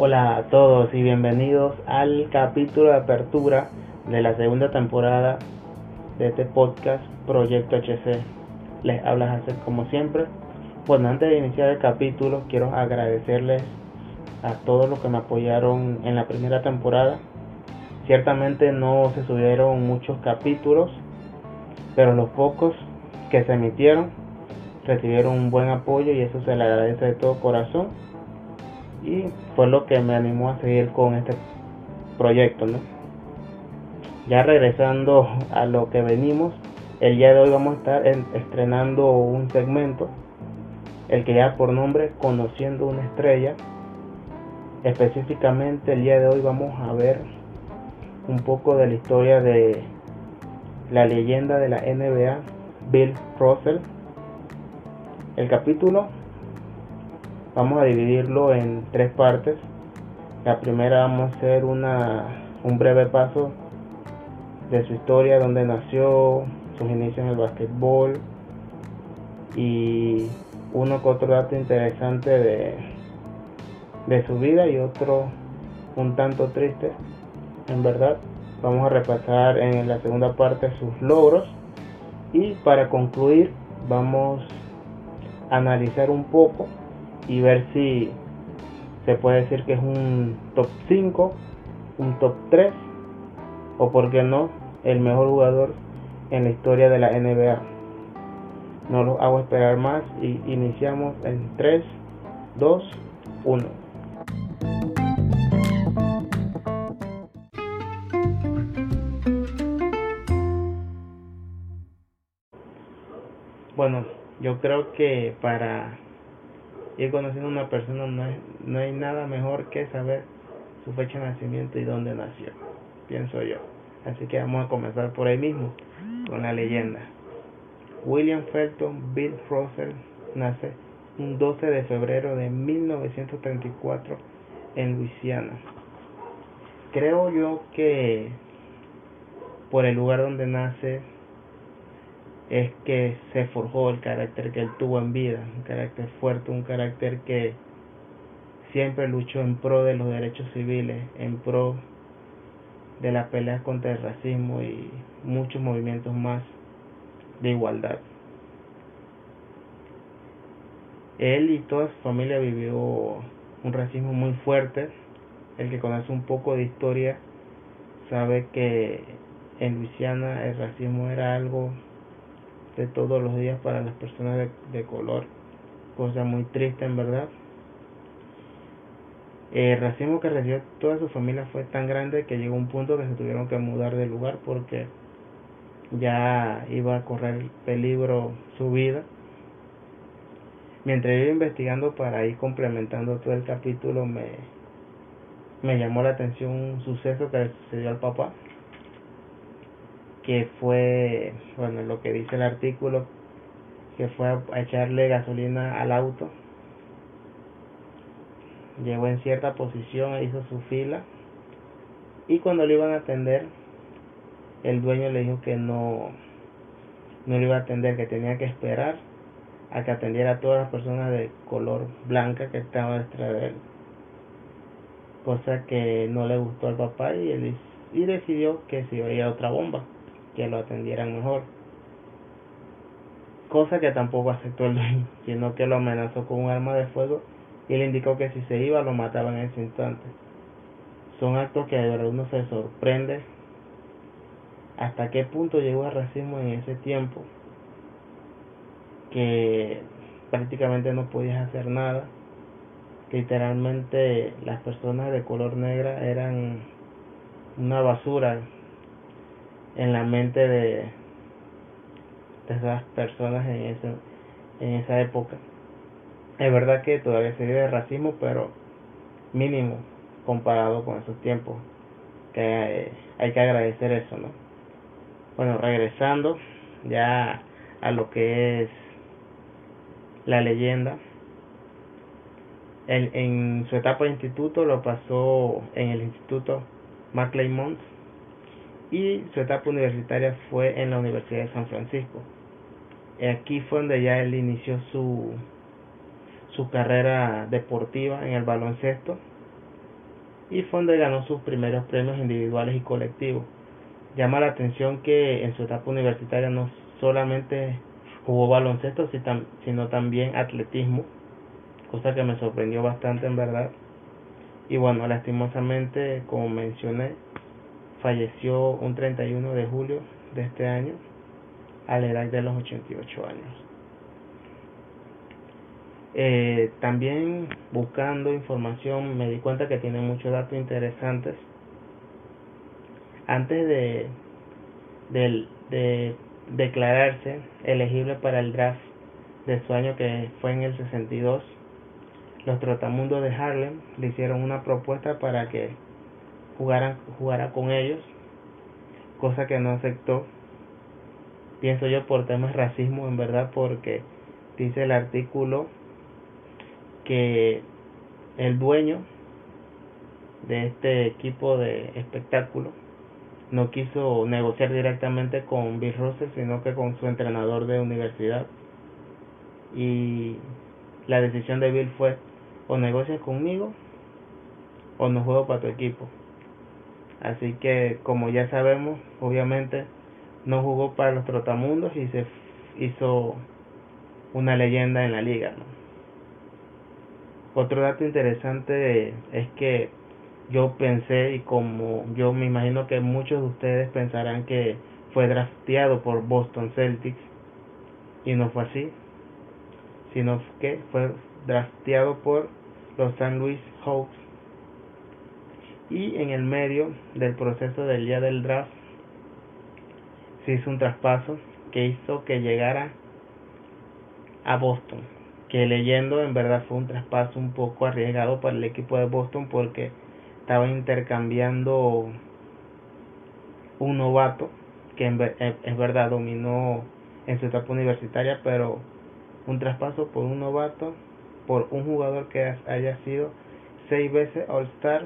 Hola a todos y bienvenidos al capítulo de apertura de la segunda temporada de este podcast Proyecto HC. Les habla Hacer como siempre. Bueno, antes de iniciar el capítulo quiero agradecerles a todos los que me apoyaron en la primera temporada. Ciertamente no se subieron muchos capítulos, pero los pocos que se emitieron recibieron un buen apoyo y eso se le agradece de todo corazón y fue lo que me animó a seguir con este proyecto ¿no? ya regresando a lo que venimos el día de hoy vamos a estar estrenando un segmento el que ya por nombre conociendo una estrella específicamente el día de hoy vamos a ver un poco de la historia de la leyenda de la NBA Bill Russell el capítulo vamos a dividirlo en tres partes. La primera vamos a hacer una, un breve paso de su historia, donde nació, sus inicios en el basquetbol y uno que otro dato interesante de, de su vida y otro un tanto triste, en verdad. Vamos a repasar en la segunda parte sus logros y para concluir vamos analizar un poco y ver si se puede decir que es un top 5, un top 3 o por qué no el mejor jugador en la historia de la NBA. No lo hago esperar más y iniciamos en 3, 2, 1. Bueno, yo creo que para ir conociendo a una persona no, no hay nada mejor que saber su fecha de nacimiento y dónde nació, pienso yo. Así que vamos a comenzar por ahí mismo, con la leyenda. William Felton Bill Russell nace un 12 de febrero de 1934 en Luisiana. Creo yo que por el lugar donde nace es que se forjó el carácter que él tuvo en vida, un carácter fuerte, un carácter que siempre luchó en pro de los derechos civiles, en pro de las peleas contra el racismo y muchos movimientos más de igualdad. Él y toda su familia vivió un racismo muy fuerte. El que conoce un poco de historia sabe que en Luisiana el racismo era algo todos los días para las personas de, color, cosa muy triste en verdad. El racismo que recibió toda su familia fue tan grande que llegó un punto que se tuvieron que mudar de lugar porque ya iba a correr peligro su vida. Mientras iba investigando para ir complementando todo el capítulo, me, me llamó la atención un suceso que le sucedió al papá que fue, bueno, lo que dice el artículo, que fue a echarle gasolina al auto. Llegó en cierta posición, e hizo su fila y cuando le iban a atender, el dueño le dijo que no, no le iba a atender, que tenía que esperar a que atendiera a todas las personas de color blanca que estaban detrás de él. Cosa que no le gustó al papá y él y decidió que se iba otra bomba que lo atendieran mejor. Cosa que tampoco aceptó el dueño, sino que lo amenazó con un arma de fuego y le indicó que si se iba lo mataba en ese instante. Son actos que de verdad uno se sorprende hasta qué punto llegó el racismo en ese tiempo que prácticamente no podías hacer nada literalmente las personas de color negra eran una basura en la mente de, esas personas en, en esa época. Es verdad que todavía se vive racismo, pero mínimo comparado con esos tiempos. Que hay, que agradecer eso, ¿no? Bueno, regresando ya a lo que es la leyenda. En, en su etapa de instituto lo pasó en el instituto McLean y su etapa universitaria fue en la Universidad de San Francisco. Aquí fue donde ya él inició su, su carrera deportiva en el baloncesto. y fue donde ganó sus primeros premios individuales y colectivos. Llama la atención que en su etapa universitaria no solamente jugó baloncesto, sino también atletismo, cosa que me sorprendió bastante en verdad. Y bueno, lastimosamente, como mencioné, falleció un 31 de julio de este año a la edad de los 88 años. Eh, también buscando información me di cuenta que tiene muchos datos interesantes. Antes de, de declararse elegible para el draft de su año que fue en el 62, los trotamundos de Harlem le hicieron una propuesta para que jugaran, jugara con ellos, cosa que no aceptó. Pienso yo por temas racismo, en verdad, porque dice el artículo que el dueño de este equipo de espectáculo no quiso negociar directamente con Bill Russell, sino que con su entrenador de universidad. Y la decisión de Bill fue o negocias conmigo o no juego para tu equipo. Así que como ya sabemos, obviamente no jugó para los Trotamundos y se hizo una leyenda en la liga. Otro dato interesante es que yo pensé y como yo me imagino que muchos de ustedes pensarán que fue drafteado por Boston Celtics y no fue así, sino que fue drafteado por los San Luis Hawks y en el medio del proceso del día del draft se hizo un traspaso que hizo que llegara a Boston que leyendo en verdad fue un traspaso un poco arriesgado para el equipo de Boston porque estaba intercambiando un novato que es verdad dominó en su etapa universitaria pero un traspaso por un novato por un jugador que haya sido seis veces All Star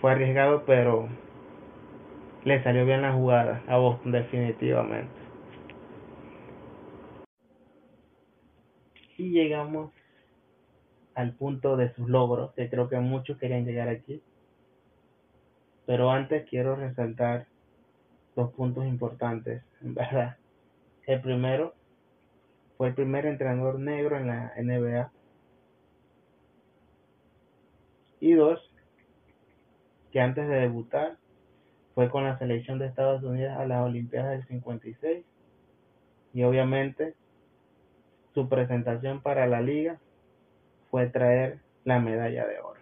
fue arriesgado pero le salió bien la jugada a Boston definitivamente y llegamos al punto de sus logros, que creo que muchos querían llegar aquí. Pero antes quiero resaltar dos puntos importantes, en verdad. El primero fue el primer entrenador negro en la NBA. Y dos, que antes de debutar fue con la selección de Estados Unidos a las Olimpiadas del 56. Y obviamente su presentación para la liga fue traer la medalla de oro.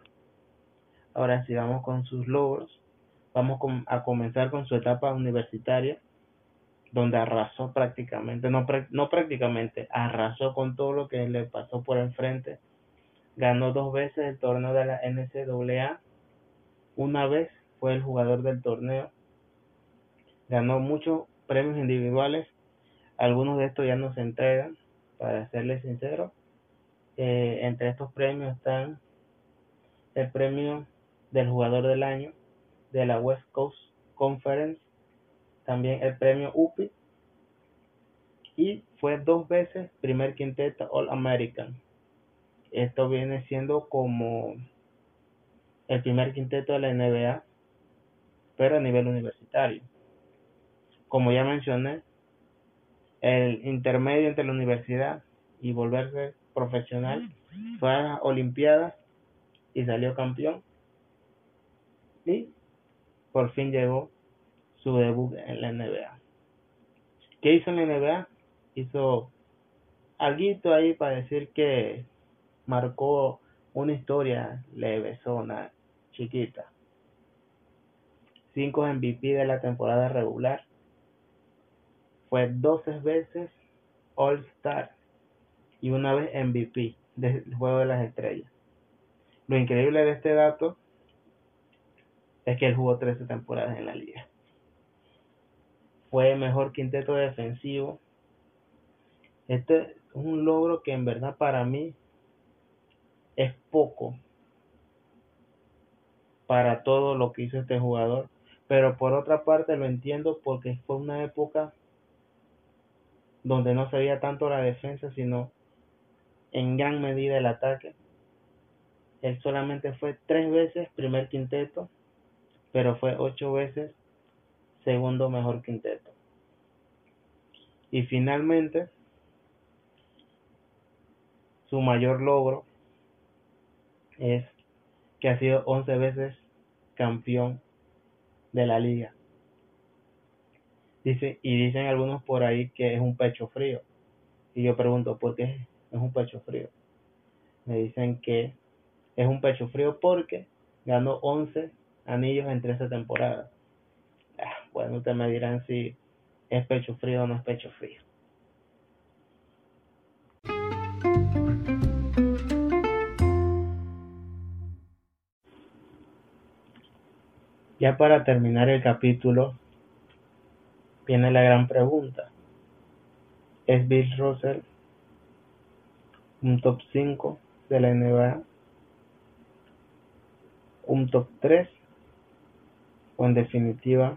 Ahora si vamos con sus logros. Vamos a comenzar con su etapa universitaria, donde arrasó prácticamente, no, no prácticamente, arrasó con todo lo que le pasó por enfrente. Ganó dos veces el torneo de la NCAA. Una vez fue el jugador del torneo. Ganó muchos premios individuales. Algunos de estos ya no se entregan para serles sincero. Eh, entre estos premios están el premio del jugador del año de la West Coast Conference, también el premio UPI y fue dos veces primer quinteto All American. Esto viene siendo como el primer quinteto de la NBA, pero a nivel universitario. Como ya mencioné, el intermedio entre la universidad y volverse profesional fue a las Olimpiadas y salió campeón. Y por fin llegó su debut en la NBA. ¿Qué hizo en la NBA? Hizo algo ahí para decir que marcó una historia leve, zona chiquita. Cinco MVP de la temporada regular fue 12 veces All Star y una vez MVP del Juego de las Estrellas. Lo increíble de este dato es que él jugó 13 temporadas en la liga. Fue mejor quinteto defensivo. Este es un logro que en verdad para mí es poco para todo lo que hizo este jugador. Pero por otra parte lo entiendo porque fue una época donde no se veía tanto la defensa, sino en gran medida el ataque. él solamente fue tres veces primer quinteto, pero fue ocho veces segundo mejor quinteto. Y finalmente, su mayor logro es que ha sido 11 veces campeón de la liga. Dice, y dicen algunos por ahí que es un pecho frío. Y yo pregunto, ¿por qué es un pecho frío? Me dicen que es un pecho frío porque ganó 11 anillos en 13 temporadas. Ah, bueno, ustedes me dirán si es pecho frío o no es pecho frío. Ya para terminar el capítulo, viene la gran pregunta. ¿Es Bill Russell un top 5 de la NBA? ¿Un top 3? ¿O en definitiva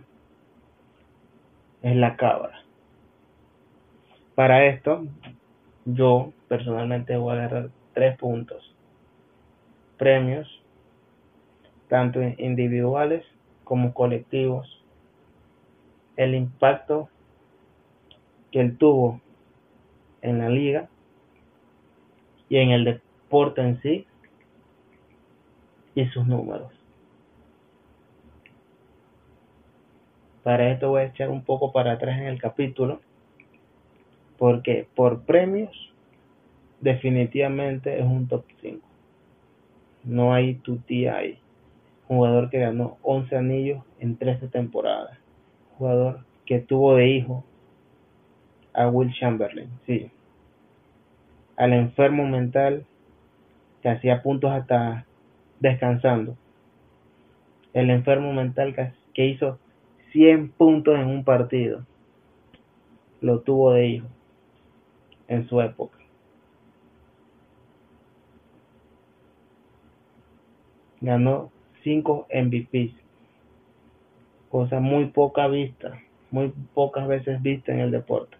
es la cabra? Para esto, yo personalmente voy a agarrar tres puntos. Premios, tanto individuales como colectivos, el impacto que él tuvo en la liga y en el deporte en sí y sus números. Para esto voy a echar un poco para atrás en el capítulo, porque por premios definitivamente es un top 5. No hay tuti ahí jugador que ganó 11 anillos en 13 temporadas, jugador que tuvo de hijo a Will Chamberlain, sí, al enfermo mental que hacía puntos hasta descansando, el enfermo mental que hizo 100 puntos en un partido, lo tuvo de hijo en su época. Ganó 5 MVPs. Cosa muy poca vista, muy pocas veces vista en el deporte.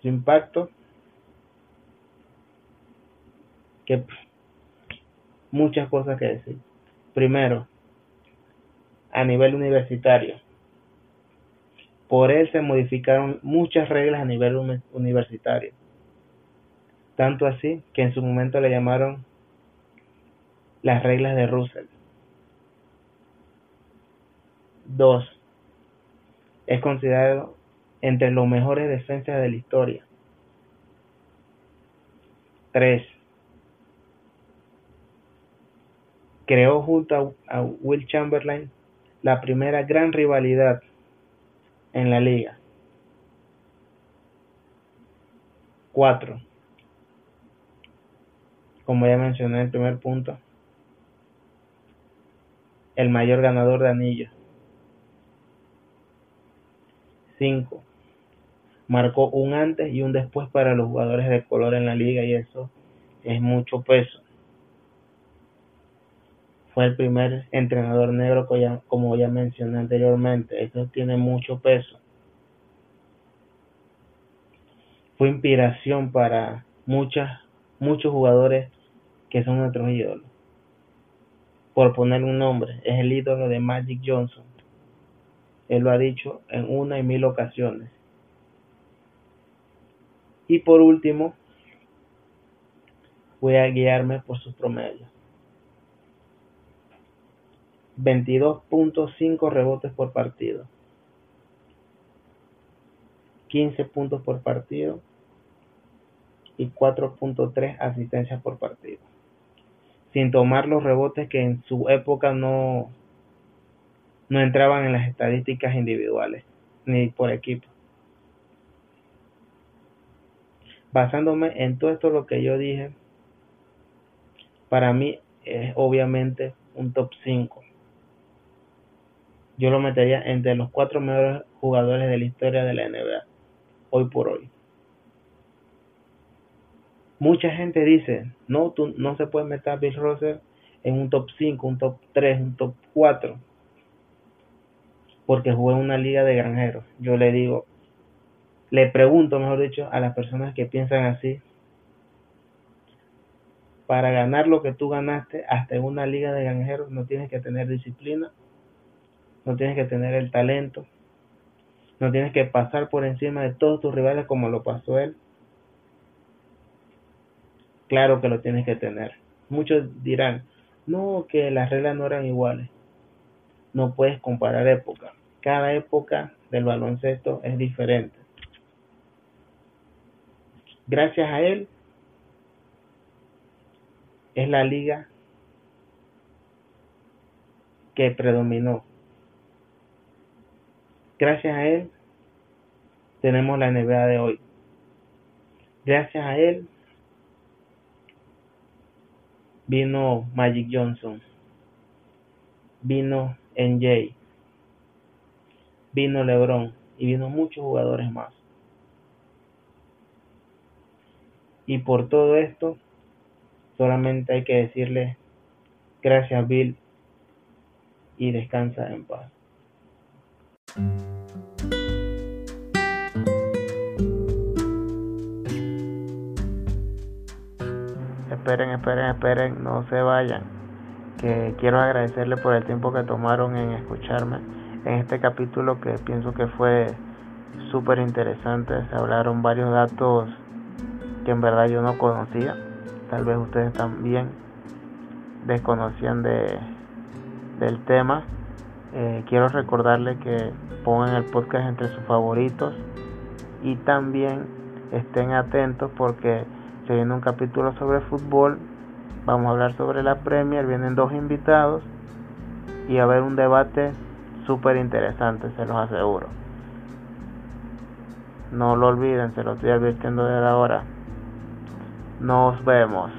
Su impacto, que muchas cosas que decir. Primero, a nivel universitario. Por él se modificaron muchas reglas a nivel universitario. Tanto así que en su momento le llamaron las reglas de Russell. 2. Es considerado entre los mejores defensas de la historia. 3. Creó junto a Will Chamberlain la primera gran rivalidad en la liga. 4. Como ya mencioné en el primer punto, el mayor ganador de anillos. 5. Marcó un antes y un después para los jugadores de color en la liga y eso es mucho peso. Fue el primer entrenador negro como ya mencioné anteriormente. Eso tiene mucho peso. Fue inspiración para muchas, muchos jugadores que son nuestros ídolos por poner un nombre, es el ídolo de Magic Johnson. Él lo ha dicho en una y mil ocasiones. Y por último, voy a guiarme por sus promedios. 22.5 rebotes por partido. 15 puntos por partido y 4.3 asistencias por partido sin tomar los rebotes que en su época no, no entraban en las estadísticas individuales ni por equipo. Basándome en todo esto lo que yo dije, para mí es obviamente un top 5. Yo lo metería entre los cuatro mejores jugadores de la historia de la NBA, hoy por hoy mucha gente dice, no, tú no se puede meter a Bill Russell en un top 5, un top 3, un top 4, porque jugó en una liga de granjeros. Yo le digo, le pregunto, mejor dicho, a las personas que piensan así, para ganar lo que tú ganaste hasta en una liga de granjeros no tienes que tener disciplina, no tienes que tener el talento, no tienes que pasar por encima de todos tus rivales como lo pasó él. Claro que lo tienes que tener. Muchos dirán, no, que las reglas no eran iguales. No puedes comparar épocas. Cada época del baloncesto es diferente. Gracias a él, es la liga que predominó. Gracias a él tenemos la NBA de hoy. Gracias a él vino Magic Johnson, vino NJ, vino LeBron y vino muchos jugadores más. Y por todo esto, solamente hay que decirle gracias Bill y descansa en paz. Esperen, esperen, esperen, no se vayan. Que quiero agradecerle por el tiempo que tomaron en escucharme en este capítulo que pienso que fue súper interesante. Se hablaron varios datos que en verdad yo no conocía. Tal vez ustedes también desconocían de, del tema. Eh, quiero recordarle que pongan el podcast entre sus favoritos y también estén atentos porque se viene un capítulo sobre fútbol. Vamos a hablar sobre la Premier. Vienen dos invitados y a haber un debate súper interesante, se los aseguro. No lo olviden, se lo estoy advirtiendo desde ahora. Nos vemos.